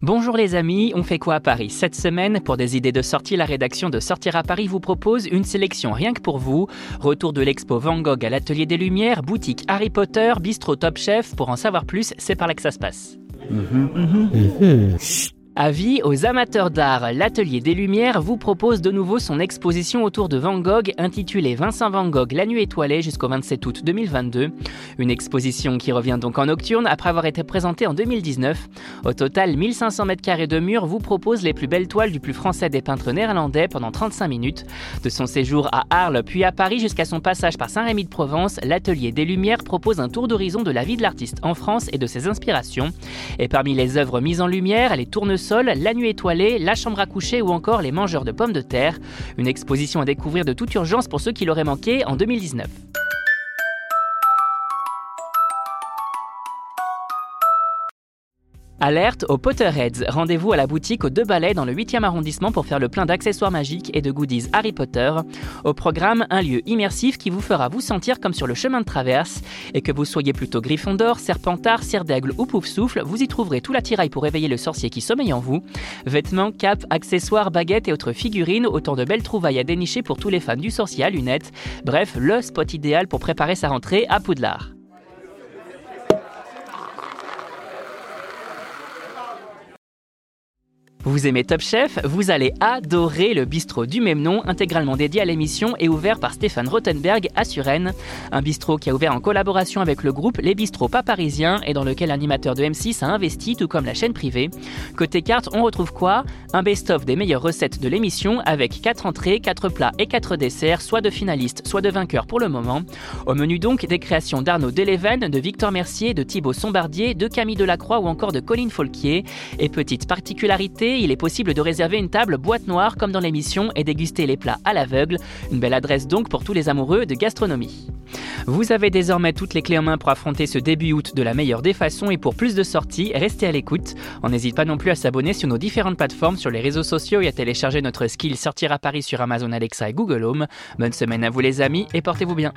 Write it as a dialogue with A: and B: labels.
A: Bonjour les amis, on fait quoi à Paris Cette semaine, pour des idées de sortie, la rédaction de Sortir à Paris vous propose une sélection rien que pour vous. Retour de l'expo Van Gogh à l'Atelier des Lumières, boutique Harry Potter, bistrot Top Chef. Pour en savoir plus, c'est par là que ça se passe. Avis aux amateurs d'art, l'Atelier des Lumières vous propose de nouveau son exposition autour de Van Gogh intitulée Vincent Van Gogh La Nuit étoilée jusqu'au 27 août 2022. Une exposition qui revient donc en nocturne après avoir été présentée en 2019. Au total, 1500 m2 de murs vous propose les plus belles toiles du plus français des peintres néerlandais pendant 35 minutes. De son séjour à Arles puis à Paris jusqu'à son passage par Saint-Rémy de Provence, l'Atelier des Lumières propose un tour d'horizon de la vie de l'artiste en France et de ses inspirations. Et parmi les œuvres mises en lumière, les tournesols la Nuit étoilée, La Chambre à coucher ou encore Les Mangeurs de pommes de terre. Une exposition à découvrir de toute urgence pour ceux qui l'auraient manqué en 2019. Alerte aux Potterheads. Rendez-vous à la boutique aux Deux Balais dans le 8e arrondissement pour faire le plein d'accessoires magiques et de goodies Harry Potter. Au programme, un lieu immersif qui vous fera vous sentir comme sur le chemin de traverse. Et que vous soyez plutôt Gryffondor, Serpentard, Cire d'Aigle ou Pouf-Souffle, vous y trouverez tout l'attirail pour éveiller le sorcier qui sommeille en vous. Vêtements, capes, accessoires, baguettes et autres figurines, autant de belles trouvailles à dénicher pour tous les fans du sorcier à lunettes. Bref, le spot idéal pour préparer sa rentrée à Poudlard. Vous aimez Top Chef? Vous allez adorer le bistrot du même nom, intégralement dédié à l'émission et ouvert par Stéphane Rothenberg à Suresnes. Un bistrot qui a ouvert en collaboration avec le groupe Les Bistrots Pas Parisiens et dans lequel l'animateur de M6 a investi, tout comme la chaîne privée. Côté carte, on retrouve quoi? Un best-of des meilleures recettes de l'émission avec 4 entrées, 4 plats et 4 desserts, soit de finalistes, soit de vainqueurs pour le moment. Au menu donc, des créations d'Arnaud Deleven, de Victor Mercier, de Thibaut Sombardier, de Camille Delacroix ou encore de Colline Folquier. Et petite particularité, il est possible de réserver une table boîte noire comme dans l'émission et déguster les plats à l'aveugle. Une belle adresse donc pour tous les amoureux de gastronomie. Vous avez désormais toutes les clés en main pour affronter ce début août de la meilleure des façons et pour plus de sorties, restez à l'écoute. On n'hésite pas non plus à s'abonner sur nos différentes plateformes sur les réseaux sociaux et à télécharger notre skill Sortir à Paris sur Amazon Alexa et Google Home. Bonne semaine à vous les amis et portez-vous bien.